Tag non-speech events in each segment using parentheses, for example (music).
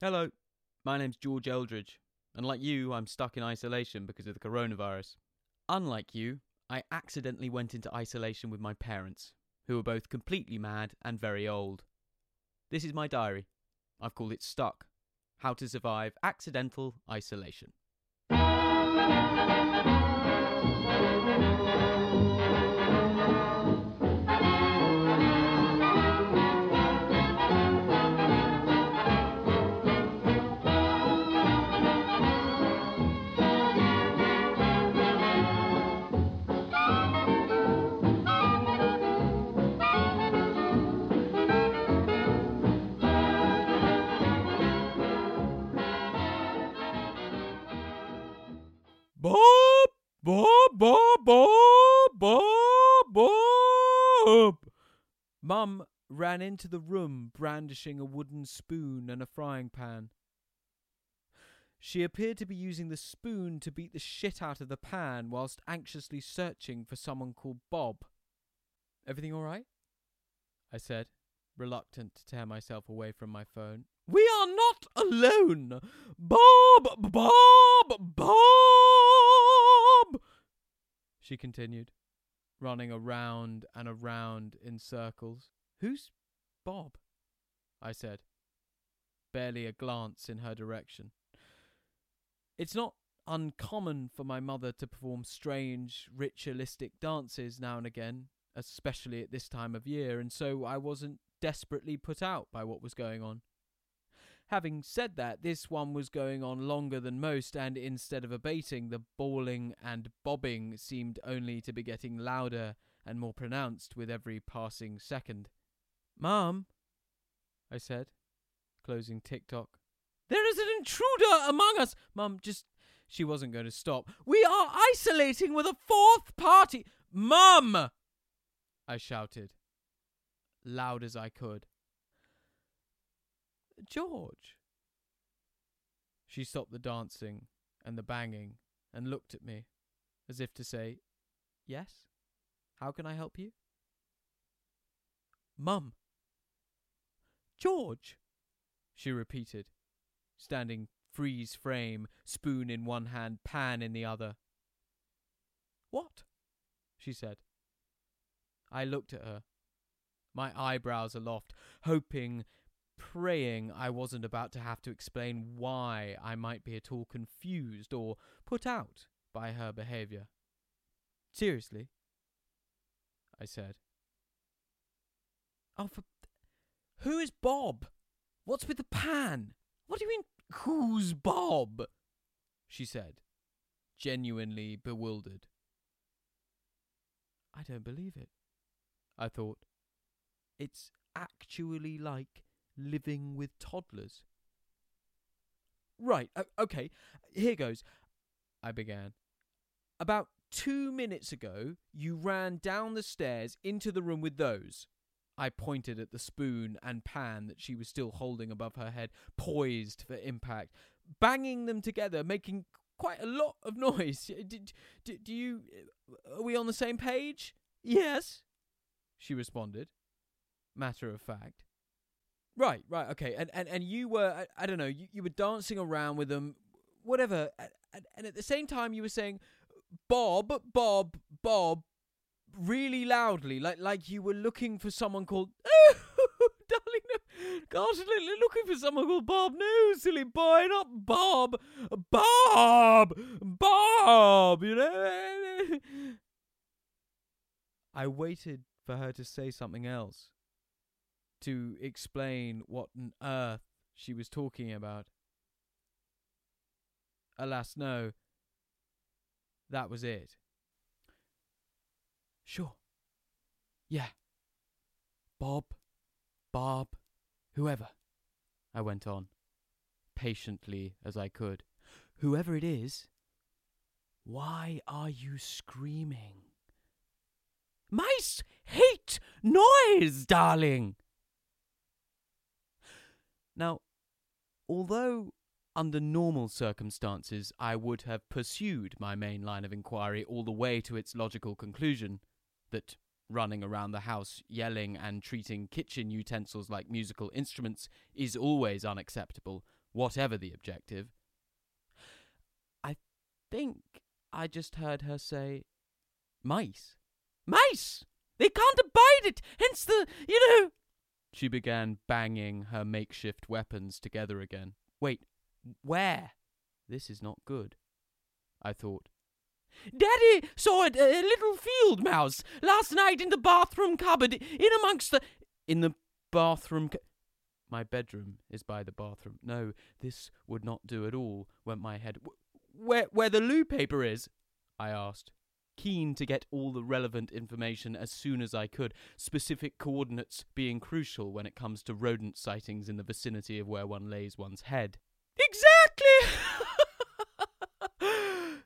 Hello, my name's George Eldridge, and like you, I'm stuck in isolation because of the coronavirus. Unlike you, I accidentally went into isolation with my parents, who are both completely mad and very old. This is my diary. I've called it Stuck How to Survive Accidental Isolation. Bob, Bob, Bob, Bob, Bob. Mum ran into the room brandishing a wooden spoon and a frying pan. She appeared to be using the spoon to beat the shit out of the pan whilst anxiously searching for someone called Bob. Everything all right? I said, reluctant to tear myself away from my phone. We are not alone! Bob! Bob! Bob! She continued, running around and around in circles. Who's Bob? I said, barely a glance in her direction. It's not uncommon for my mother to perform strange, ritualistic dances now and again, especially at this time of year, and so I wasn't desperately put out by what was going on. Having said that, this one was going on longer than most, and instead of abating, the bawling and bobbing seemed only to be getting louder and more pronounced with every passing second. Mum, I said, closing TikTok. There is an intruder among us! Mum, just. She wasn't going to stop. We are isolating with a fourth party! Mum! I shouted, loud as I could. George. She stopped the dancing and the banging and looked at me as if to say, Yes? How can I help you? Mum. George, she repeated, standing freeze frame, spoon in one hand, pan in the other. What? she said. I looked at her, my eyebrows aloft, hoping praying I wasn't about to have to explain why I might be at all confused or put out by her behaviour. Seriously? I said. Oh, for. Who is Bob? What's with the pan? What do you mean, who's Bob? She said, genuinely bewildered. I don't believe it, I thought. It's actually like living with toddlers. Right, okay, here goes. I began. About two minutes ago, you ran down the stairs into the room with those. I pointed at the spoon and pan that she was still holding above her head, poised for impact, banging them together, making quite a lot of noise. (laughs) Did, do, do you. Are we on the same page? Yes, she responded, matter of fact. Right, right, okay. And and, and you were, I, I don't know, you, you were dancing around with them, whatever. And, and at the same time, you were saying, Bob, Bob, Bob, really loudly, like like you were looking for someone called. (laughs) darling, no, gosh, looking for someone called Bob. No, silly boy, not Bob. Bob, Bob. You know. (laughs) I waited for her to say something else to explain what on earth she was talking about. Alas, no. That was it. Sure. Yeah. Bob, Bob, whoever, I went on, patiently as I could. Whoever it is, why are you screaming? Mice hate noise, darling! Now, although under normal circumstances I would have pursued my main line of inquiry all the way to its logical conclusion that running around the house yelling and treating kitchen utensils like musical instruments is always unacceptable, whatever the objective. I think I just heard her say, Mice. Mice! They can't abide it, hence the, you know. She began banging her makeshift weapons together again. Wait, where? This is not good, I thought. Daddy saw it, a little field mouse, last night in the bathroom cupboard, in amongst the. In the bathroom. Cu- my bedroom is by the bathroom. No, this would not do at all, went my head. Where, where the loo paper is? I asked, keen to get all the relevant information as soon as I could, specific coordinates being crucial when it comes to rodent sightings in the vicinity of where one lays one's head. Exactly! (laughs)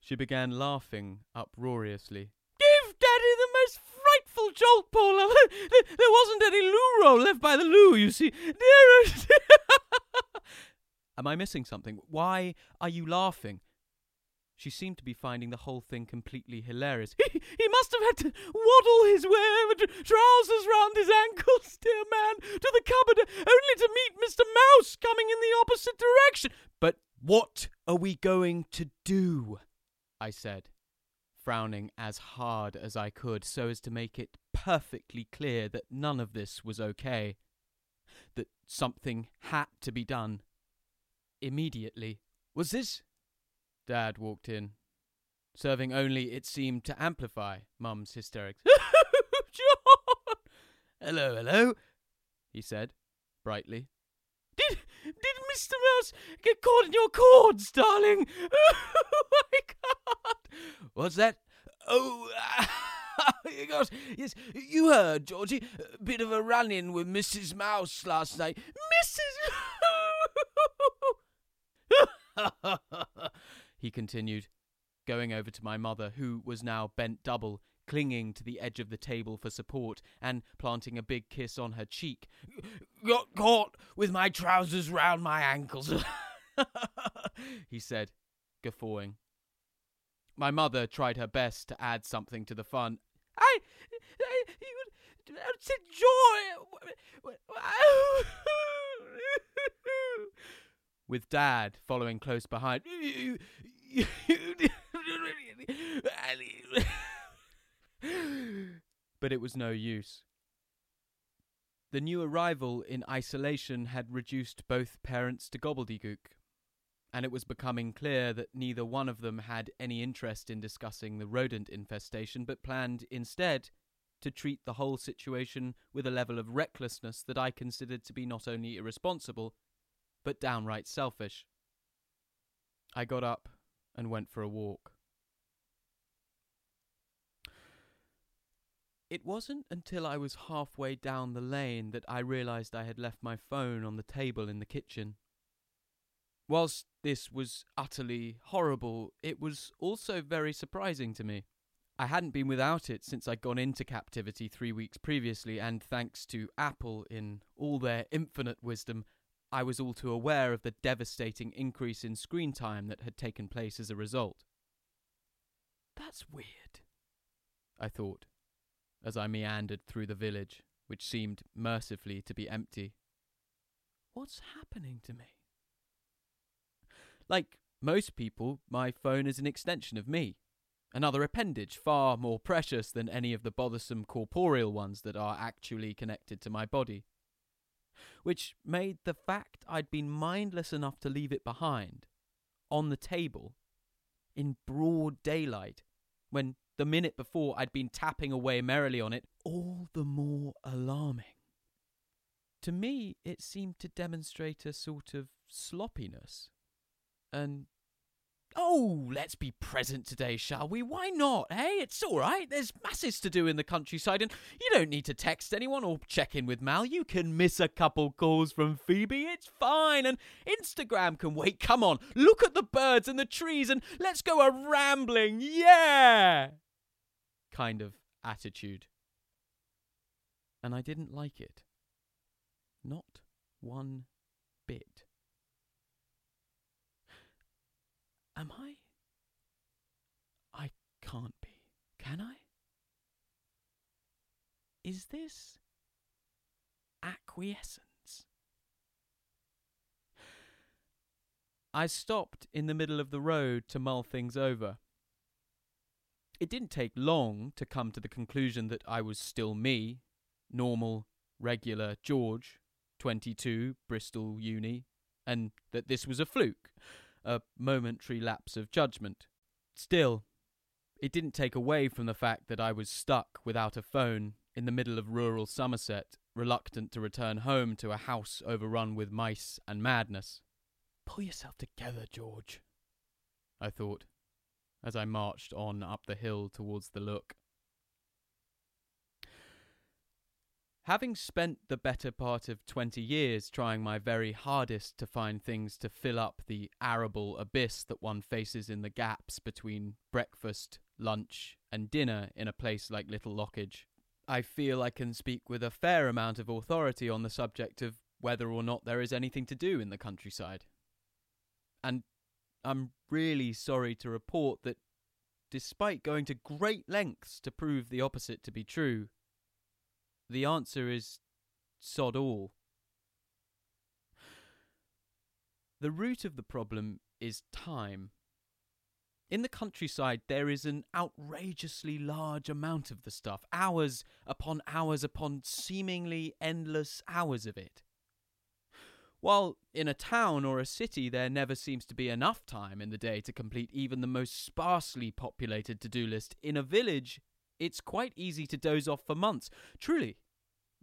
she began laughing uproariously. Give Daddy the most frightful jolt, Paula! (laughs) There wasn't any loo roll left by the loo, you see. Dearest! Oh, (laughs) Am I missing something? Why are you laughing? She seemed to be finding the whole thing completely hilarious. (laughs) He, he must have had to waddle his way over trousers round his ankles, dear man, to the cupboard, only to meet Mr. Mouse coming in the opposite direction. But what are we going to do? I said, frowning as hard as I could so as to make it perfectly clear that none of this was okay. That something had to be done. Immediately. Was this Dad walked in, serving only, it seemed, to amplify Mum's hysterics. (laughs) John! Hello, hello, he said, brightly. Did did Mr. Mouse get caught in your cords, darling? (laughs) Oh my God! What's that? Oh, (laughs) gosh, yes, you heard, Georgie. A bit of a run-in with Mrs. Mouse last night. Mrs. he continued, going over to my mother, who was now bent double, clinging to the edge of the table for support, and planting a big kiss on her cheek. Got caught with my trousers round my ankles, (laughs) he said, guffawing. My mother tried her best to add something to the fun. I, I you said joy. (laughs) With Dad following close behind. (laughs) but it was no use. The new arrival in isolation had reduced both parents to gobbledygook, and it was becoming clear that neither one of them had any interest in discussing the rodent infestation, but planned instead to treat the whole situation with a level of recklessness that I considered to be not only irresponsible, but downright selfish. I got up and went for a walk. It wasn't until I was halfway down the lane that I realized I had left my phone on the table in the kitchen. Whilst this was utterly horrible, it was also very surprising to me. I hadn't been without it since I'd gone into captivity three weeks previously, and thanks to Apple, in all their infinite wisdom, I was all too aware of the devastating increase in screen time that had taken place as a result. That's weird, I thought, as I meandered through the village, which seemed mercifully to be empty. What's happening to me? Like most people, my phone is an extension of me, another appendage far more precious than any of the bothersome corporeal ones that are actually connected to my body which made the fact I'd been mindless enough to leave it behind, on the table, in broad daylight, when the minute before I'd been tapping away merrily on it, all the more alarming. To me, it seemed to demonstrate a sort of sloppiness, an Oh, let's be present today, shall we? Why not? Hey, it's all right. There's masses to do in the countryside, and you don't need to text anyone or check in with Mal. You can miss a couple calls from Phoebe. It's fine. And Instagram can wait. Come on, look at the birds and the trees, and let's go a rambling. Yeah! Kind of attitude. And I didn't like it. Not one bit. Am I? I can't be. Can I? Is this acquiescence? I stopped in the middle of the road to mull things over. It didn't take long to come to the conclusion that I was still me, normal, regular George, 22, Bristol Uni, and that this was a fluke, a momentary lapse of judgment. Still, it didn't take away from the fact that I was stuck without a phone in the middle of rural Somerset, reluctant to return home to a house overrun with mice and madness. Pull yourself together, George, I thought, as I marched on up the hill towards the look. Having spent the better part of twenty years trying my very hardest to find things to fill up the arable abyss that one faces in the gaps between breakfast, lunch, and dinner in a place like Little Lockage, I feel I can speak with a fair amount of authority on the subject of whether or not there is anything to do in the countryside. And I'm really sorry to report that, despite going to great lengths to prove the opposite to be true, the answer is sod all. The root of the problem is time. In the countryside, there is an outrageously large amount of the stuff, hours upon hours upon seemingly endless hours of it. While in a town or a city, there never seems to be enough time in the day to complete even the most sparsely populated to do list, in a village, it's quite easy to doze off for months. Truly,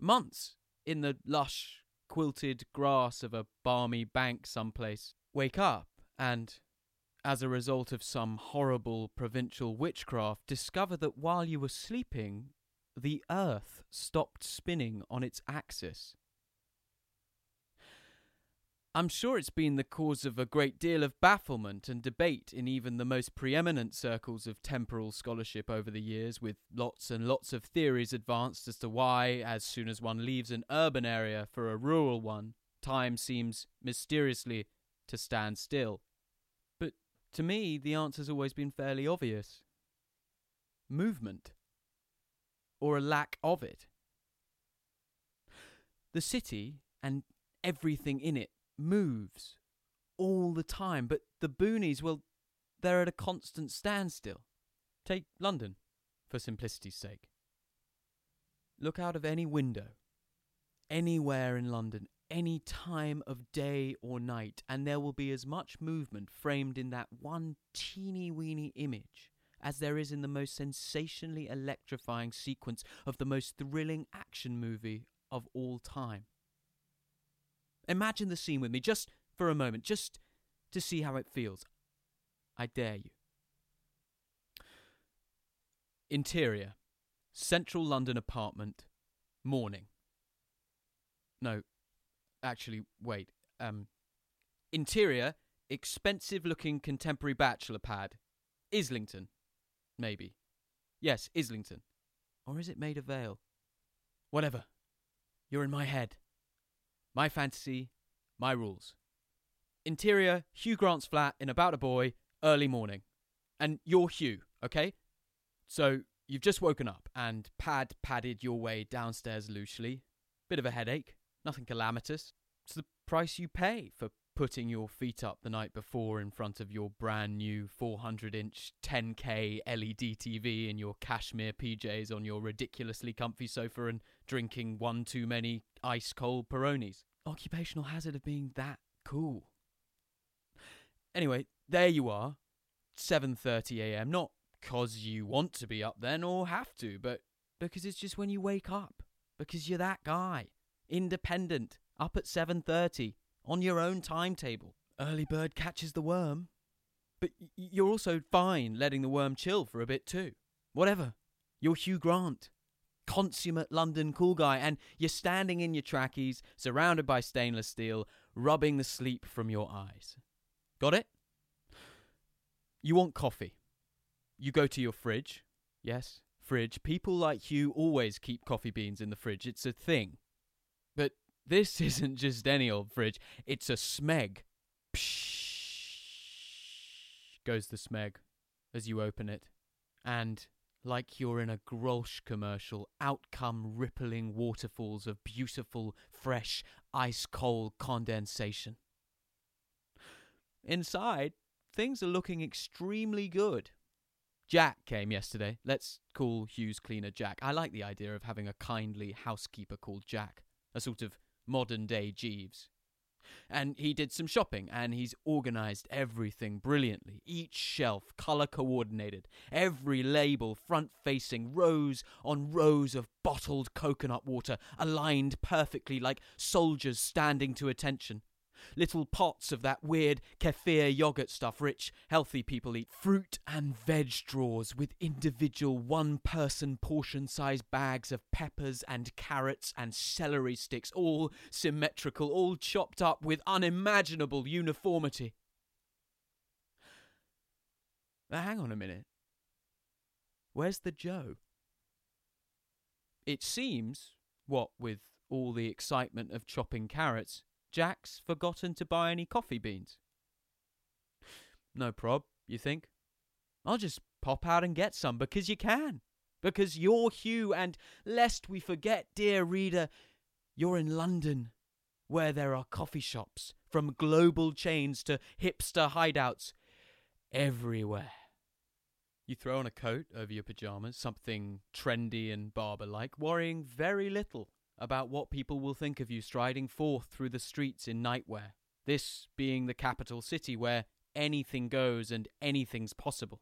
months in the lush, quilted grass of a balmy bank someplace. Wake up and, as a result of some horrible provincial witchcraft, discover that while you were sleeping, the earth stopped spinning on its axis. I'm sure it's been the cause of a great deal of bafflement and debate in even the most preeminent circles of temporal scholarship over the years, with lots and lots of theories advanced as to why, as soon as one leaves an urban area for a rural one, time seems mysteriously to stand still. But to me, the answer's always been fairly obvious movement, or a lack of it. The city, and everything in it, moves all the time, but the boonies, well, they're at a constant standstill. Take London, for simplicity's sake. Look out of any window, anywhere in London, any time of day or night, and there will be as much movement framed in that one teeny weeny image as there is in the most sensationally electrifying sequence of the most thrilling action movie of all time. Imagine the scene with me just for a moment, just to see how it feels. I dare you. Interior Central London apartment, morning. No, actually, wait. Um, interior expensive looking contemporary bachelor pad. Islington. Maybe. Yes, Islington. Or is it Maida Vale? Whatever. You're in my head. My fantasy, my rules. Interior, Hugh Grant's flat in About a Boy, early morning. And you're Hugh, okay? So you've just woken up and pad padded your way downstairs loosely. Bit of a headache, nothing calamitous. It's the price you pay for putting your feet up the night before in front of your brand new 400 inch 10K LED TV in your cashmere PJs on your ridiculously comfy sofa and drinking one too many ice cold Peronis. Occupational hazard of being that cool. Anyway, there you are, 7:30 a.m. Not cause you want to be up then or have to, but because it's just when you wake up. Because you're that guy, independent, up at 7:30 on your own timetable. Early bird catches the worm. But you're also fine letting the worm chill for a bit too. Whatever. You're Hugh Grant. Consummate London cool guy, and you're standing in your trackies, surrounded by stainless steel, rubbing the sleep from your eyes. Got it? You want coffee. You go to your fridge. Yes, fridge. People like you always keep coffee beans in the fridge. It's a thing. But this (laughs) isn't just any old fridge, it's a Smeg. Psh goes the Smeg as you open it. And, like you're in a Grolsch commercial, out come rippling waterfalls of beautiful, fresh, ice cold condensation. inside, things are looking extremely good. Jack came yesterday. Let's call Hugh's cleaner Jack. I like the idea of having a kindly housekeeper called Jack, a sort of modern day Jeeves. And he did some shopping and he's organized everything brilliantly. Each shelf color coordinated, every label front facing, rows on rows of bottled coconut water aligned perfectly like soldiers standing to attention little pots of that weird kefir yogurt stuff rich, healthy people eat, fruit and veg drawers with individual one person portion sized bags of peppers and carrots and celery sticks, all symmetrical, all chopped up with unimaginable uniformity. Now, hang on a minute. Where's the Joe? It seems, what with all the excitement of chopping carrots, Jack's forgotten to buy any coffee beans. No prob, you think? I'll just pop out and get some because you can. Because you're Hugh, and lest we forget, dear reader, you're in London, where there are coffee shops, from global chains to hipster hideouts, everywhere. You throw on a coat over your pyjamas, something trendy and barber like, worrying very little about what people will think of you striding forth through the streets in nightwear, this being the capital city where anything goes and anything's possible.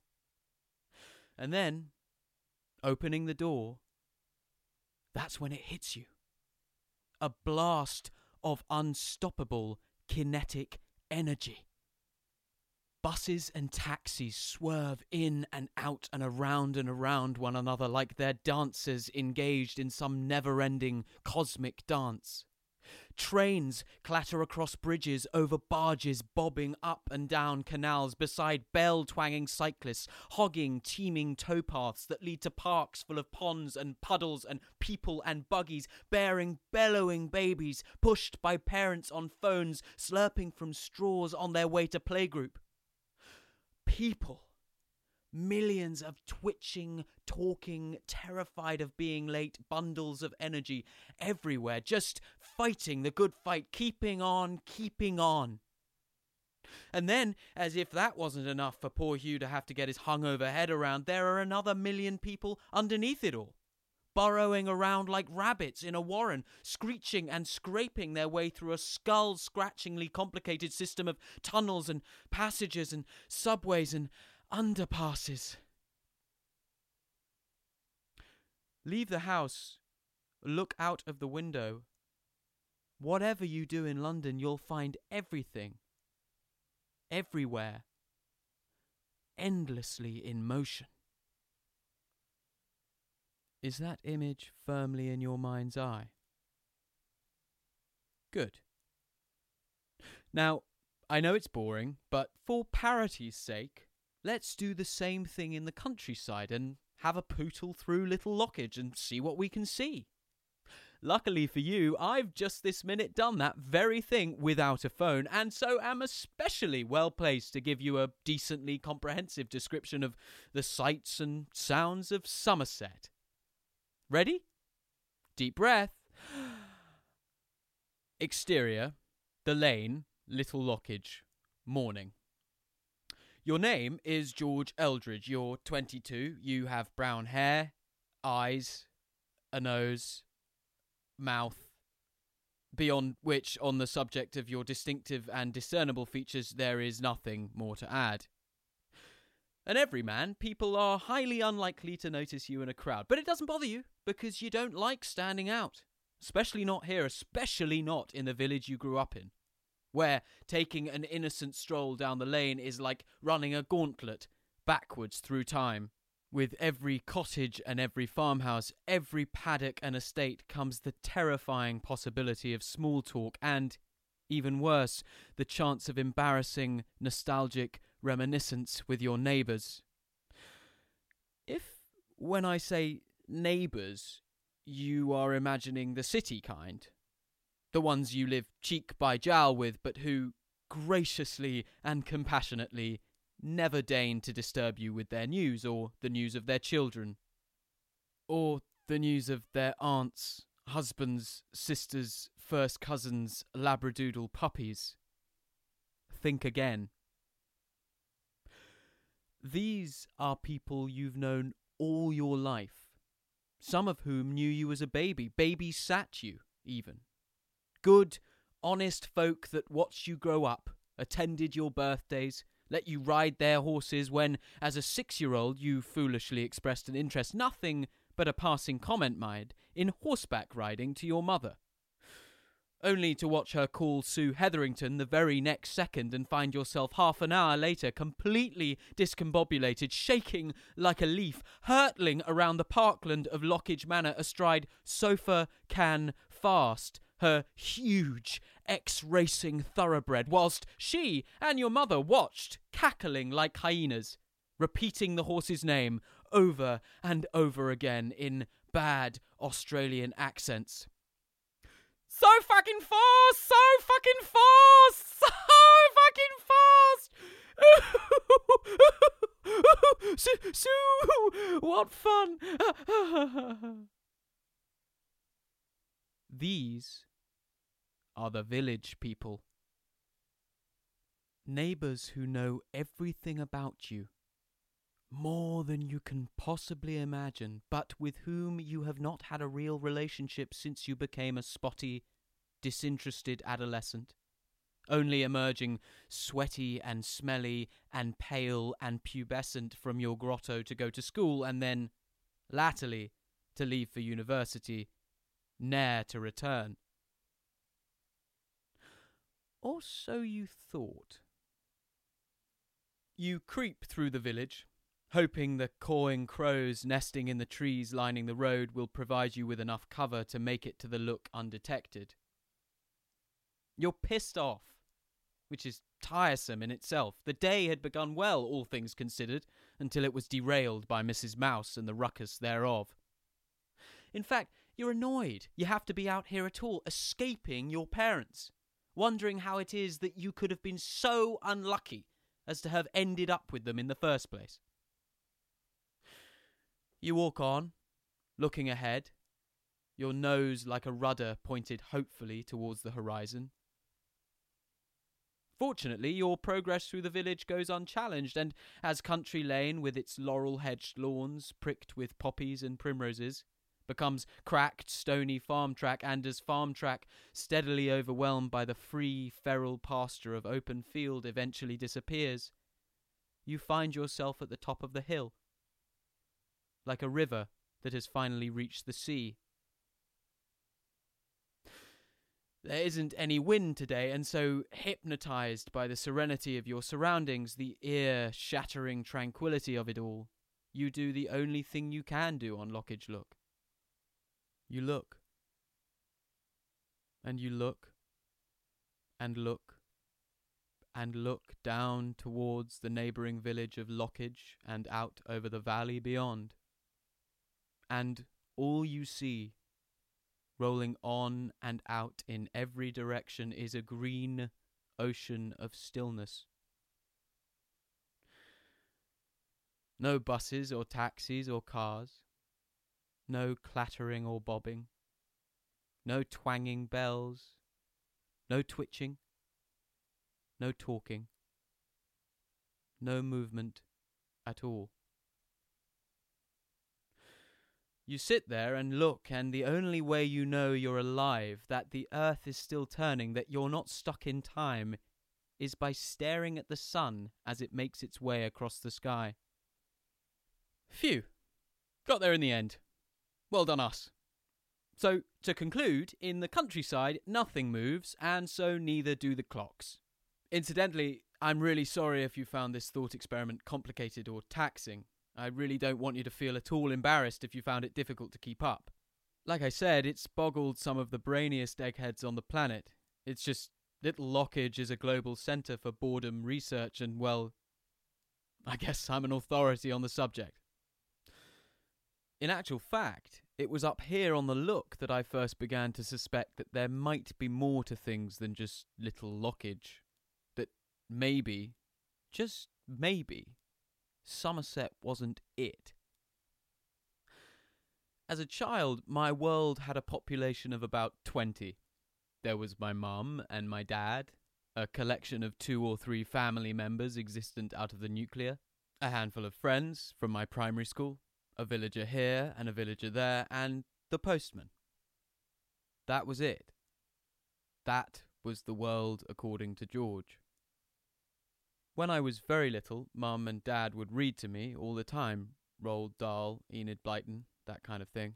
And then, opening the door, that's when it hits you. A blast of unstoppable kinetic energy. Buses and taxis swerve in and out and around and around one another like they're dancers engaged in some never ending cosmic dance. Trains clatter across bridges, over barges, bobbing up and down canals beside bell twanging cyclists, hogging teeming towpaths that lead to parks full of ponds and puddles and people and buggies bearing bellowing babies, pushed by parents on phones, slurping from straws on their way to playgroup people. Millions of twitching, talking, terrified of being late bundles of energy everywhere, just fighting the good fight, keeping on, keeping on. And then, as if that wasn't enough for poor Hugh to have to get his hungover head around, there are another million people underneath it all burrowing around like rabbits in a warren, screeching and scraping their way through a skull scratchingly complicated system of tunnels and passages and subways and underpasses. Leave the house, look out of the window. Whatever you do in London, you'll find everything, everywhere, endlessly in motion. Is that image firmly in your mind's eye? Good. Now, I know it's boring, but for parity's sake, let's do the same thing in the countryside and have a pootle through Little Lockage and see what we can see. Luckily for you, I've just this minute done that very thing without a phone, and so am especially well placed to give you a decently comprehensive description of the sights and sounds of Somerset. Ready? Deep breath. Exterior, the lane, Little Lockage, morning. Your name is George Eldridge. You're 22. You have brown hair, eyes, a nose, mouth, beyond which, on the subject of your distinctive and discernible features, there is nothing more to add. An everyman, people are highly unlikely to notice you in a crowd, but it doesn't bother you because you don't like standing out. Especially not here, especially not in the village you grew up in, where taking an innocent stroll down the lane is like running a gauntlet backwards through time. With every cottage and every farmhouse, every paddock and estate comes the terrifying possibility of small talk and, even worse, the chance of embarrassing, nostalgic, reminiscence with your neighbours. If, when I say neighbours, you are imagining the city kind, the ones you live cheek by jowl with, but who, graciously and compassionately, never deign to disturb you with their news or the news of their children, or the news of their aunts, husbands, sisters, first cousins, labradoodle puppies. Think again These are people you've known all your life, some of whom knew you as a baby, babies sat you, even. Good, honest folk that watched you grow up, attended your birthdays, let you ride their horses when, as a six year old, you foolishly expressed an interest, nothing but a passing comment, mind, in horseback riding to your mother. Only to watch her call Sue Hetherington the very next second and find yourself half an hour later completely discombobulated, shaking like a leaf, hurtling around the parkland of Lockage Manor astride Sofa Can Fast, her huge ex racing thoroughbred, whilst she and your mother watched, cackling like hyenas, repeating the horse's name over and over again in bad Australian accents. So fucking fast! So fucking fast! (laughs) So fucking fast! (laughs) What fun! (laughs) These are the village people. Neighbours who know everything about you, more than you can possibly imagine, but with whom you have not had a real relationship since you became a spotty, disinterested adolescent, only emerging sweaty and smelly and pale and pubescent from your grotto to go to school and then, latterly, to leave for university, ne'er to return. Or so you thought. You creep through the village, hoping the cawing crows nesting in the trees lining the road will provide you with enough cover to make it to the look undetected. You're pissed off, which is tiresome in itself. The day had begun well, all things considered, until it was derailed by Mrs. Mouse and the ruckus thereof. In fact, you're annoyed you have to be out here at all, escaping your parents, wondering how it is that you could have been so unlucky as to have ended up with them in the first place. You walk on, looking ahead, your nose like a rudder pointed hopefully towards the horizon. Fortunately, your progress through the village goes unchallenged, and as Country Lane, with its laurel hedged lawns pricked with poppies and primroses, becomes cracked, stony farm track, and as farm track, steadily overwhelmed by the free, feral pasture of open field, eventually disappears, you find yourself at the top of the hill, like a river that has finally reached the sea. There isn't any wind today, and so, hypnotized by the serenity of your surroundings, the ear shattering tranquility of it all, you do the only thing you can do on Lockage Look. You look. And you look. And look. And look down towards the neighbouring village of Lockage and out over the valley beyond. And all you see, rolling on and out in every direction, is a green ocean of stillness. No buses or taxis or cars. No clattering or bobbing, no twanging bells, no twitching, no talking, no movement at all. You sit there and look, and the only way you know you're alive, that the earth is still turning, that you're not stuck in time, is by staring at the sun as it makes its way across the sky. Phew! Got there in the end. Well done, us. So, to conclude, in the countryside, nothing moves, and so neither do the clocks. Incidentally, I'm really sorry if you found this thought experiment complicated or taxing. I really don't want you to feel at all embarrassed if you found it difficult to keep up. Like I said, it's boggled some of the brainiest eggheads on the planet. It's just Little Lockage is a global centre for boredom research, and well, I guess I'm an authority on the subject. In actual fact, it was up here on the look that I first began to suspect that there might be more to things than just little lockage. That maybe, just maybe, Somerset wasn't it. As a child, my world had a population of about 20. There was my mum and my dad, a collection of two or three family members existent out of the nuclear, a handful of friends from my primary school, a villager here and a villager there, and the postman. That was it. That was the world according to George. When I was very little, Mum and Dad would read to me all the time Roald Dahl, Enid Blyton, that kind of thing.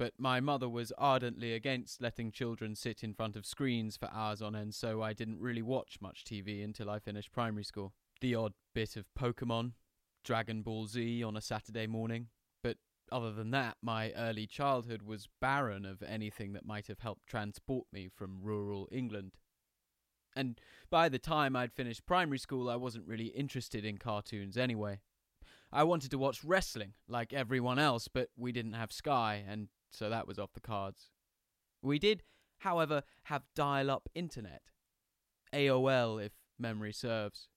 But my mother was ardently against letting children sit in front of screens for hours on end, so I didn't really watch much TV until I finished primary school. The odd bit of Pokemon, Dragon Ball Z on a Saturday morning, but other than that, my early childhood was barren of anything that might have helped transport me from rural England. And by the time I'd finished primary school, I wasn't really interested in cartoons anyway. I wanted to watch wrestling like everyone else, but we didn't have Sky, and so that was off the cards. We did, however, have dial up internet. AOL, if memory serves.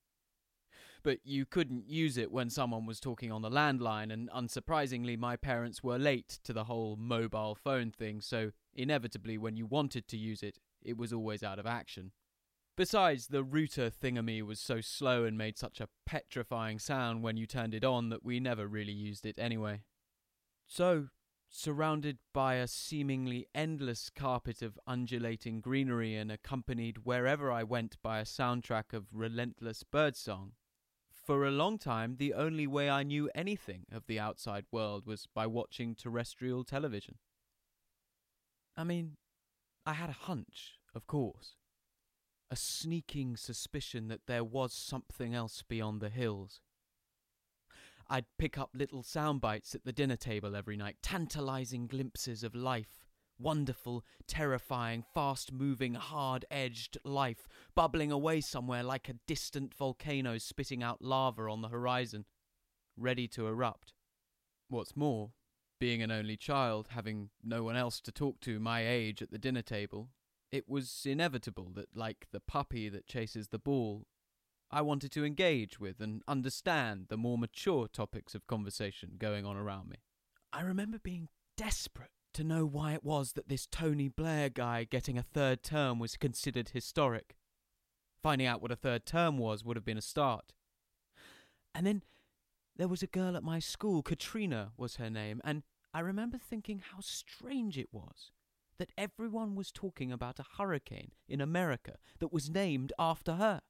But you couldn't use it when someone was talking on the landline, and unsurprisingly, my parents were late to the whole mobile phone thing, so inevitably, when you wanted to use it, it was always out of action. Besides, the router thingamy was so slow and made such a petrifying sound when you turned it on that we never really used it anyway. So, surrounded by a seemingly endless carpet of undulating greenery and accompanied wherever I went by a soundtrack of relentless birdsong, for a long time the only way I knew anything of the outside world was by watching terrestrial television. I mean, I had a hunch, of course a sneaking suspicion that there was something else beyond the hills. I'd pick up little sound bites at the dinner table every night, tantalizing glimpses of life. Wonderful, terrifying, fast moving, hard edged life, bubbling away somewhere like a distant volcano spitting out lava on the horizon, ready to erupt. What's more, being an only child, having no one else to talk to my age at the dinner table, it was inevitable that, like the puppy that chases the ball, I wanted to engage with and understand the more mature topics of conversation going on around me. I remember being desperate to know why it was that this Tony Blair guy getting a third term was considered historic. Finding out what a third term was would have been a start. And then there was a girl at my school, Katrina was her name, and I remember thinking how strange it was that everyone was talking about a hurricane in America that was named after her.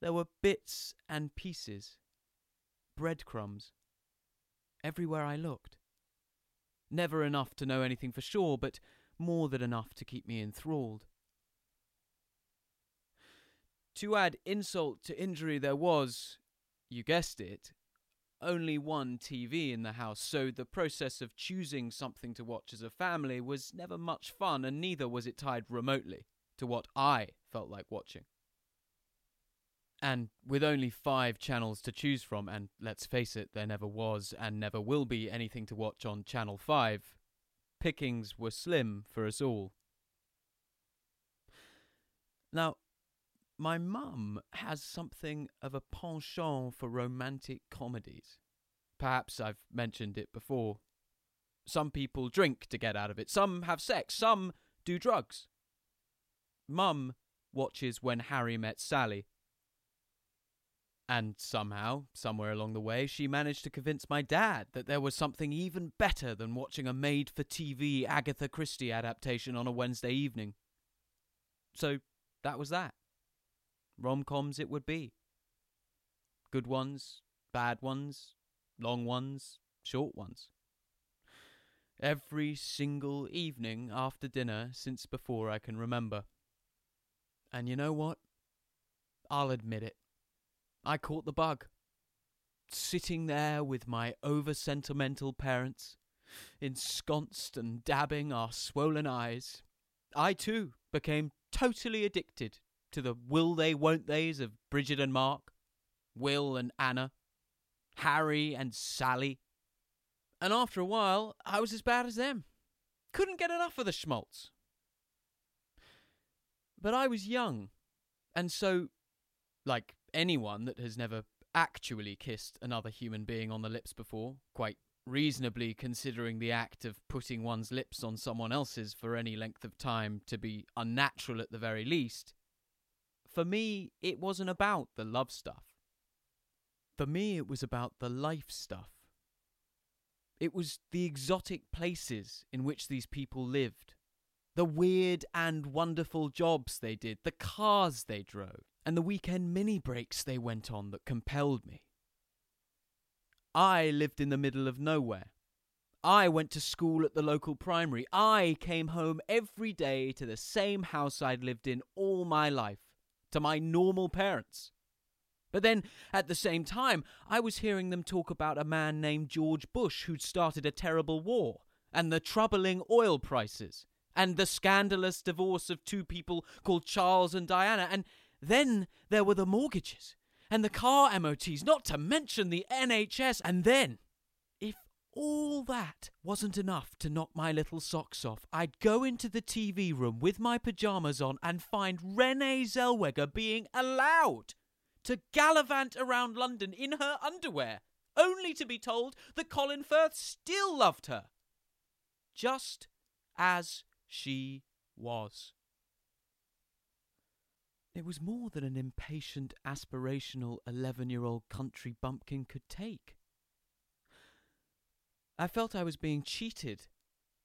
There were bits and pieces, breadcrumbs, everywhere I looked. Never enough to know anything for sure, but more than enough to keep me enthralled. To add insult to injury, there was, you guessed it, only one TV in the house, so the process of choosing something to watch as a family was never much fun, and neither was it tied remotely to what I felt like watching. And with only five channels to choose from, and let's face it, there never was and never will be anything to watch on Channel 5, pickings were slim for us all. Now, my mum has something of a penchant for romantic comedies. Perhaps I've mentioned it before. Some people drink to get out of it, some have sex, some do drugs. Mum watches When Harry Met Sally. And somehow, somewhere along the way, she managed to convince my dad that there was something even better than watching a made for TV Agatha Christie adaptation on a Wednesday evening. So that was that. Rom coms it would be. Good ones, bad ones, long ones, short ones. Every single evening after dinner since before I can remember. And you know what? I'll admit it. I caught the bug. Sitting there with my over sentimental parents, ensconced and dabbing our swollen eyes, I too became totally addicted to the will they, won't theys of Bridget and Mark, Will and Anna, Harry and Sally. And after a while, I was as bad as them. Couldn't get enough of the schmaltz. But I was young, and so, like anyone that has never actually kissed another human being on the lips before, quite reasonably considering the act of putting one's lips on someone else's for any length of time to be unnatural at the very least, for me, it wasn't about the love stuff. For me, it was about the life stuff. It was the exotic places in which these people lived, the weird and wonderful jobs they did, the cars they drove, and the weekend mini breaks they went on that compelled me. I lived in the middle of nowhere. I went to school at the local primary. I came home every day to the same house I'd lived in all my life, to my normal parents. But then, at the same time, I was hearing them talk about a man named George Bush who'd started a terrible war, and the troubling oil prices, and the scandalous divorce of two people called Charles and Diana, and then there were the mortgages, and the car MOTs, not to mention the NHS, and then, all that wasn't enough to knock my little socks off, I'd go into the TV room with my pyjamas on and find Renee Zellweger being allowed to gallivant around London in her underwear, only to be told that Colin Firth still loved her. Just as she was. It was more than an impatient, aspirational 11 year old country bumpkin could take. I felt I was being cheated,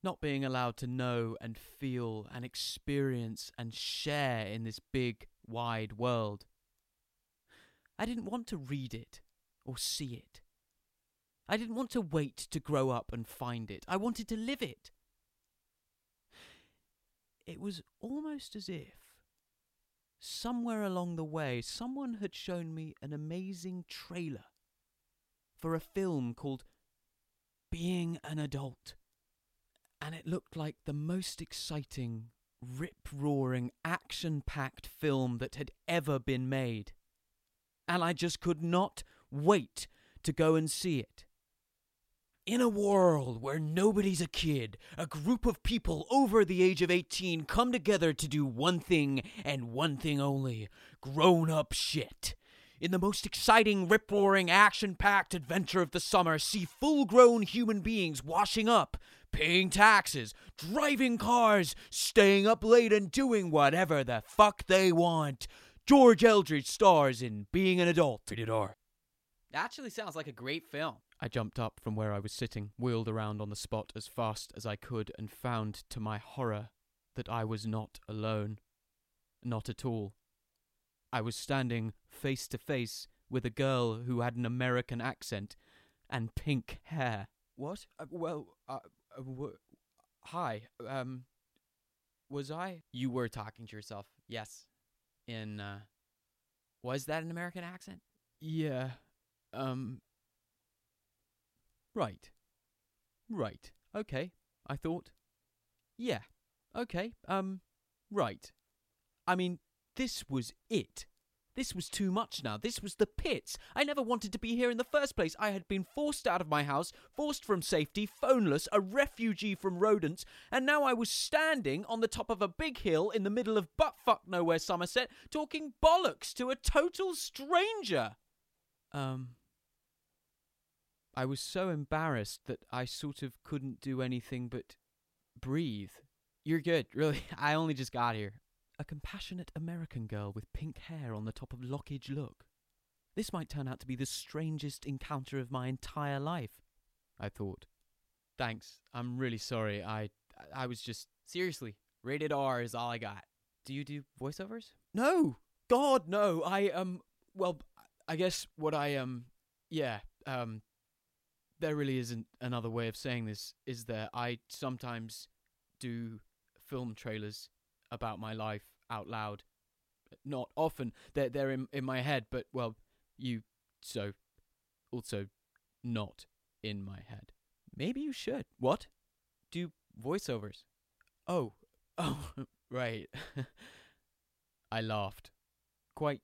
not being allowed to know and feel and experience and share in this big, wide world. I didn't want to read it or see it. I didn't want to wait to grow up and find it. I wanted to live it. It was almost as if, somewhere along the way, someone had shown me an amazing trailer for a film called Being an Adult. And it looked like the most exciting, rip roaring, action packed film that had ever been made and I just could not wait to go and see it. In a world where nobody's a kid, a group of people over the age of 18 come together to do one thing and one thing only grown up shit. In the most exciting, rip roaring, action packed adventure of the summer, see full grown human beings washing up, paying taxes, driving cars, staying up late, and doing whatever the fuck they want. George Eldridge stars in Being an Adult. Rated R. Actually sounds like a great film. I jumped up from where I was sitting, wheeled around on the spot as fast as I could, and found to my horror that I was not alone. Not at all. I was standing face to face with a girl who had an American accent and pink hair. What? Uh, well, uh, uh, w- hi. Um, was I? You were talking to yourself. Yes, in uh was that an American accent? Yeah. Um Right. Right. Okay. I thought. Yeah. Okay. Um right. I mean, this was it. This was too much now. This was the pits. I never wanted to be here in the first place. I had been forced out of my house, forced from safety, phoneless, a refugee from rodents, and now I was standing on the top of a big hill in the middle of buttfuck nowhere Somerset, talking bollocks to a total stranger. Um. I was so embarrassed that I sort of couldn't do anything but breathe. You're good, really. (laughs) I only just got here a compassionate American girl with pink hair on the top of Lockage Look. This might turn out to be the strangest encounter of my entire life, I thought. Thanks. I'm really sorry. I I was just seriously, rated R is all I got. Do you do voiceovers? No. God no. I um well, I guess what I um yeah, um there really isn't another way of saying this, is there? I sometimes do film trailers about my life out loud. Not often. They're they're in in my head, but well, you so also not in my head. Maybe you should. What? Do voiceovers. Oh. (laughs) Oh, right. (laughs) I laughed. Quite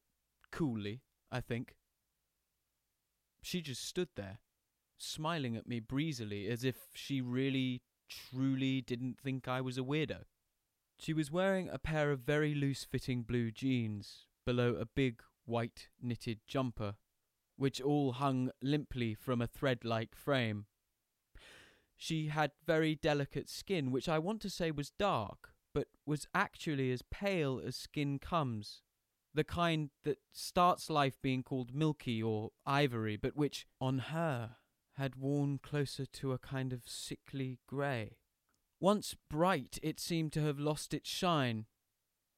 coolly, I think. She just stood there, smiling at me breezily as if she really, truly didn't think I was a weirdo. She was wearing a pair of very loose fitting blue jeans below a big white knitted jumper, which all hung limply from a thread like frame. She had very delicate skin, which I want to say was dark, but was actually as pale as skin comes, the kind that starts life being called milky or ivory, but which, on her, had worn closer to a kind of sickly grey. Once bright, it seemed to have lost its shine.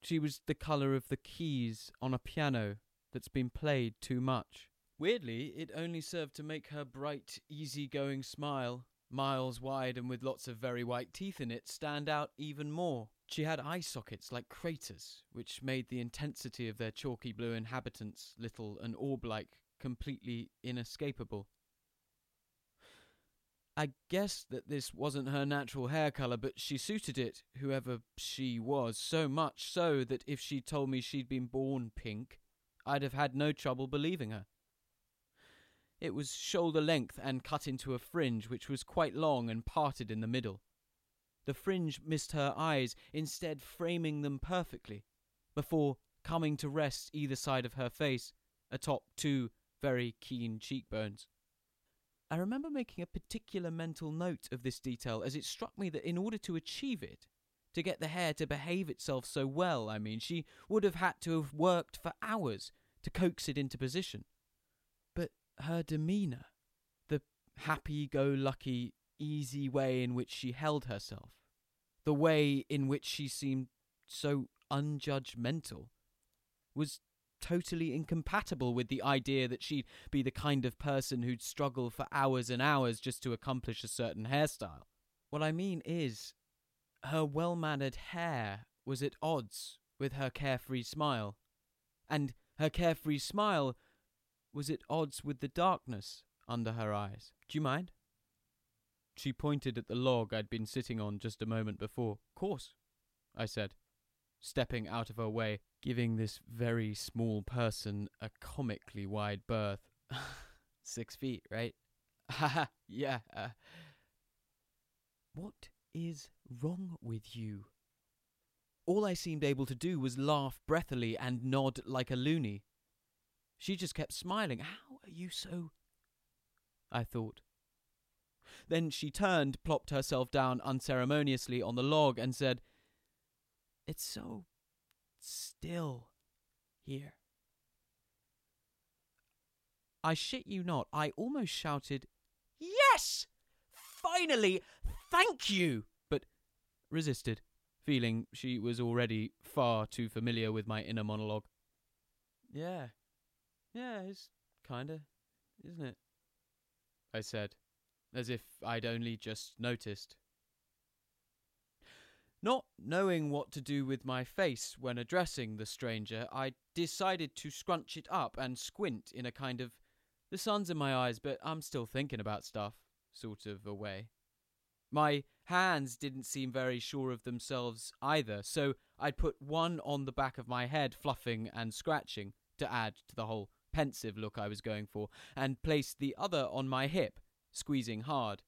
She was the colour of the keys on a piano that's been played too much. Weirdly, it only served to make her bright, easy-going smile, miles wide and with lots of very white teeth in it, stand out even more. She had eye sockets like craters, which made the intensity of their chalky blue inhabitants, little and orb-like, completely inescapable. I guessed that this wasn't her natural hair colour, but she suited it, whoever she was, so much so that if she'd told me she'd been born pink, I'd have had no trouble believing her. It was shoulder length and cut into a fringe which was quite long and parted in the middle. The fringe missed her eyes, instead framing them perfectly, before coming to rest either side of her face, atop two very keen cheekbones. I remember making a particular mental note of this detail as it struck me that in order to achieve it, to get the hair to behave itself so well, I mean, she would have had to have worked for hours to coax it into position. But her demeanour, the happy go lucky, easy way in which she held herself, the way in which she seemed so unjudgmental, was totally incompatible with the idea that she'd be the kind of person who'd struggle for hours and hours just to accomplish a certain hairstyle. What I mean is, her well mannered hair was at odds with her carefree smile, and her carefree smile was at odds with the darkness under her eyes. Do you mind? She pointed at the log I'd been sitting on just a moment before. Course, I said, stepping out of her way giving this very small person a comically wide berth. (laughs) Six feet, right? Haha, (laughs) yeah. Uh. What is wrong with you? All I seemed able to do was laugh breathily and nod like a loony. She just kept smiling. How are you so. I thought. Then she turned, plopped herself down unceremoniously on the log, and said, It's so still here. I shit you not, I almost shouted, Yes! Finally! Thank you! But resisted, feeling she was already far too familiar with my inner monologue. Yeah. Yeah, it's kinda, isn't it? I said, as if I'd only just noticed. Not knowing what to do with my face when addressing the stranger, I decided to scrunch it up and squint in a kind of the sun's in my eyes, but I'm still thinking about stuff sort of a way. My hands didn't seem very sure of themselves either, so I'd put one on the back of my head, fluffing and scratching, to add to the whole pensive look I was going for, and placed the other on my hip, squeezing hard.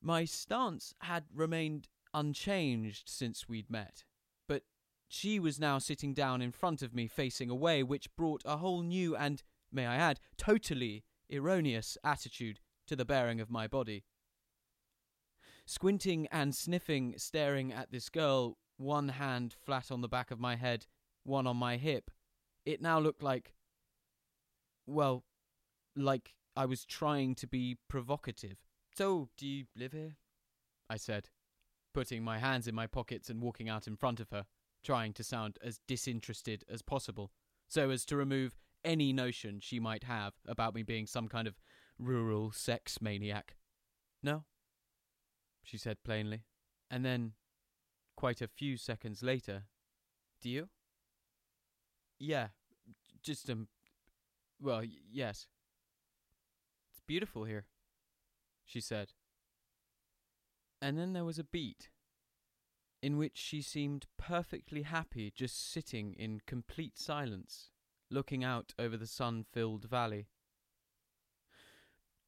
My stance had remained unchanged since we'd met, but she was now sitting down in front of me, facing away, which brought a whole new and, may I add, totally erroneous attitude to the bearing of my body. Squinting and sniffing, staring at this girl, one hand flat on the back of my head, one on my hip, it now looked like. Well, like I was trying to be provocative. So, do you live here? I said, putting my hands in my pockets and walking out in front of her, trying to sound as disinterested as possible, so as to remove any notion she might have about me being some kind of rural sex maniac. No, she said plainly. And then, quite a few seconds later, Do you? Yeah, just, um, well, y- yes. It's beautiful here she said. And then there was a beat in which she seemed perfectly happy just sitting in complete silence, looking out over the sun filled valley.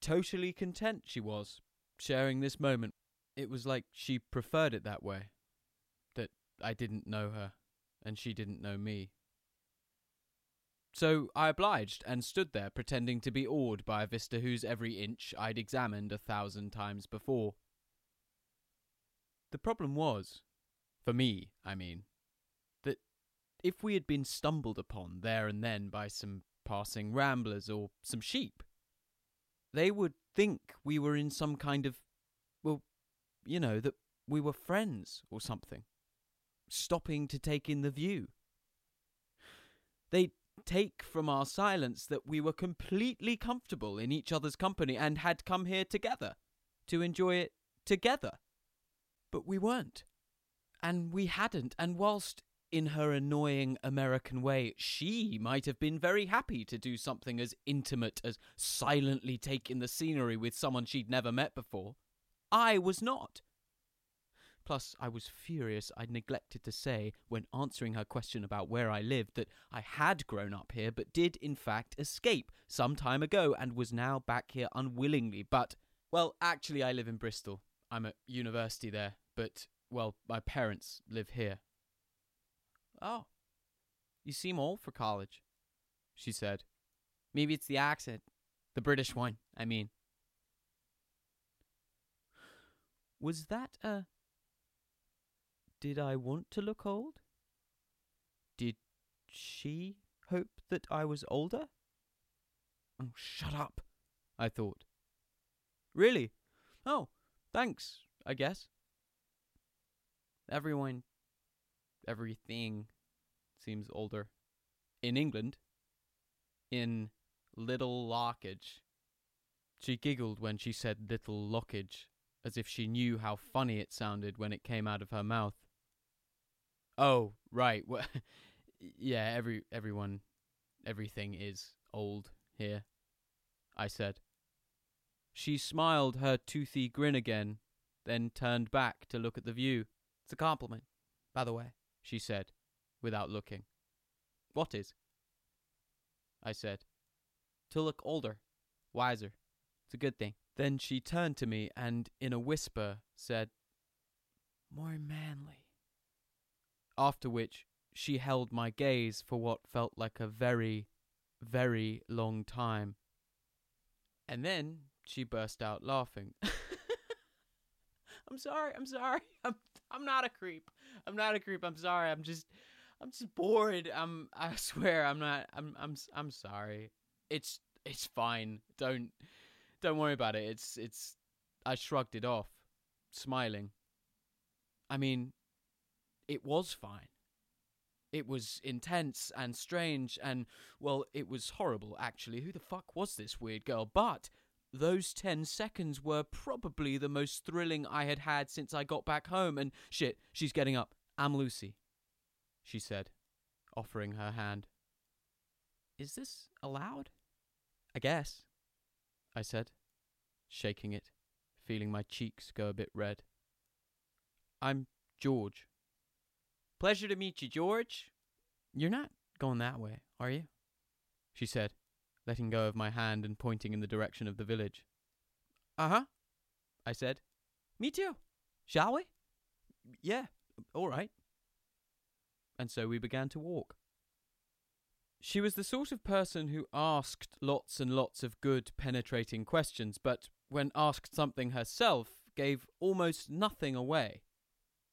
Totally content she was, sharing this moment. It was like she preferred it that way, that I didn't know her, and she didn't know me. So I obliged and stood there pretending to be awed by a vista whose every inch I'd examined a thousand times before. The problem was, for me, I mean, that if we had been stumbled upon there and then by some passing ramblers or some sheep, they would think we were in some kind of, well, you know, that we were friends or something, stopping to take in the view. They'd take from our silence that we were completely comfortable in each other's company and had come here together to enjoy it together. But we weren't. And we hadn't. And whilst in her annoying American way, she might have been very happy to do something as intimate as silently take in the scenery with someone she'd never met before. I was not. Plus, I was furious I'd neglected to say, when answering her question about where I lived, that I had grown up here, but did in fact escape some time ago and was now back here unwillingly. But, well, actually, I live in Bristol. I'm at university there, but, well, my parents live here. Oh, you seem old for college, she said. Maybe it's the accent. The British one, I mean. Was that a. Did I want to look old? Did she hope that I was older? Oh, shut up, I thought. Really? Oh, thanks, I guess. Everyone everything seems older. In England, in Little Lockage. She giggled when she said Little Lockage, as if she knew how funny it sounded when it came out of her mouth. Oh, right. Well, (laughs) yeah, every everyone, everything is old here, I said. She smiled her toothy grin again, then turned back to look at the view. It's a compliment, by the way she said, without looking. What is? I said. To look older, wiser. It's a good thing. Then she turned to me and, in a whisper, said, More manly. After which, she held my gaze for what felt like a very, very long time. And then she burst out laughing. (laughs) I'm sorry, I'm sorry. (laughs) I'm I'm not a creep. I'm not a creep. I'm sorry. I'm just I'm just bored. I'm I swear I'm not I'm I'm I'm sorry. It's it's fine. Don't don't worry about it. It's it's I shrugged it off, smiling. I mean, it was fine. It was intense and strange and well, it was horrible actually. Who the fuck was this weird girl? But those 10 seconds were probably the most thrilling I had had since I got back home. And shit, she's getting up. I'm Lucy, she said, offering her hand. Is this allowed? I guess, I said, shaking it, feeling my cheeks go a bit red. I'm George. Pleasure to meet you, George. You're not going that way, are you? She said, letting go of my hand and pointing in the direction of the village. Uh huh, I said. Me too. Shall we? Yeah, all right. And so we began to walk. She was the sort of person who asked lots and lots of good, penetrating questions, but when asked something herself, gave almost nothing away.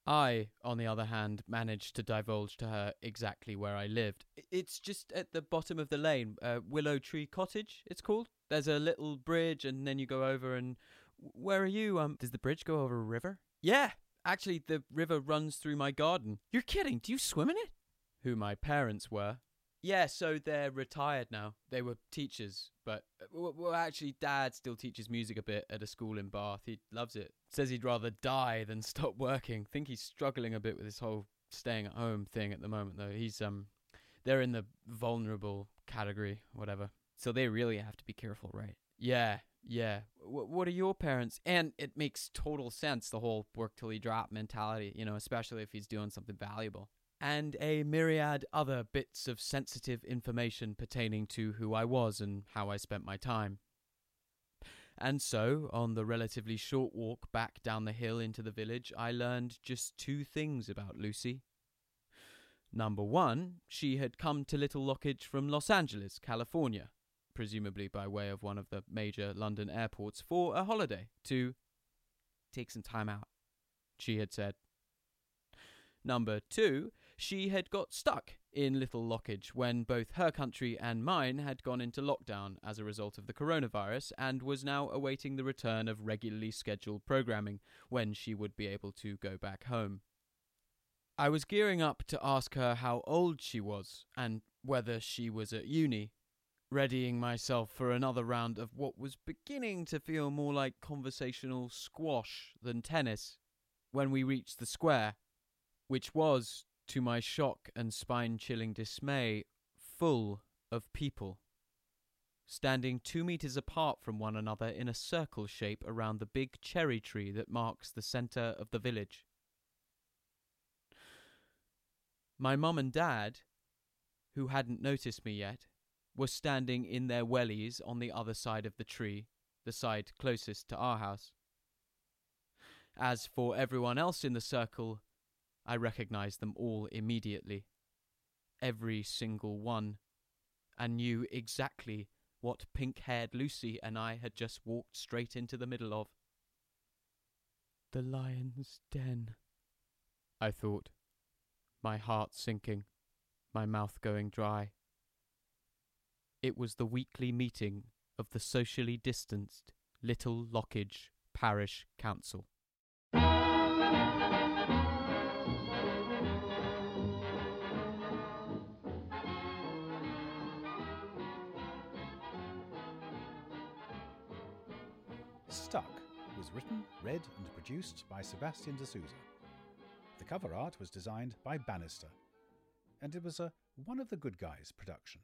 I, on the other hand, managed to divulge to her exactly where I lived. It's just at the bottom of the lane, uh, Willow Tree Cottage, it's called. There's a little bridge, and then you go over, and where are you? Um, does the bridge go over a river? Yeah, actually, the river runs through my garden. You're kidding? Do you swim in it? Who my parents were. Yeah, so they're retired now. They were teachers, but uh, well, actually, Dad still teaches music a bit at a school in Bath. He loves it. Says he'd rather die than (laughs) stop working. Think he's struggling a bit with this whole staying at home thing at the moment, though. He's um, they're in the vulnerable category, whatever. So they really have to be careful, right? Yeah, yeah. W- what are your parents? And it makes total sense the whole work till you drop mentality, you know, especially if he's doing something valuable and a myriad other bits of sensitive information pertaining to who I was and how I spent my time. And so, on the relatively short walk back down the hill into the village, I learned just two things about Lucy. Number one, she had come to Little Lockage from Los Angeles, California, presumably by way of one of the major London airports, for a holiday to take some time out, she had said. Number two, She had got stuck in Little Lockage when both her country and mine had gone into lockdown as a result of the coronavirus and was now awaiting the return of regularly scheduled programming when she would be able to go back home. I was gearing up to ask her how old she was and whether she was at uni, readying myself for another round of what was beginning to feel more like conversational squash than tennis, when we reached the square, which was, to my shock and spine chilling dismay, full of people. Standing two meters apart from one another in a circle shape around the big cherry tree that marks the centre of the village. My mum and dad, who hadn't noticed me yet, were standing in their wellies on the other side of the tree, the side closest to our house. As for everyone else in the circle, I recognized them all immediately. Every single one. And knew exactly what pink haired Lucy and I had just walked straight into the middle of. The lion's den, I thought, my heart sinking, my mouth going dry. It was the weekly meeting of the socially distanced Little Lockage Parish Council. Stuck was written, read, and produced by Sebastian D'Souza. The cover art was designed by Bannister, and it was a One of the Good Guys production.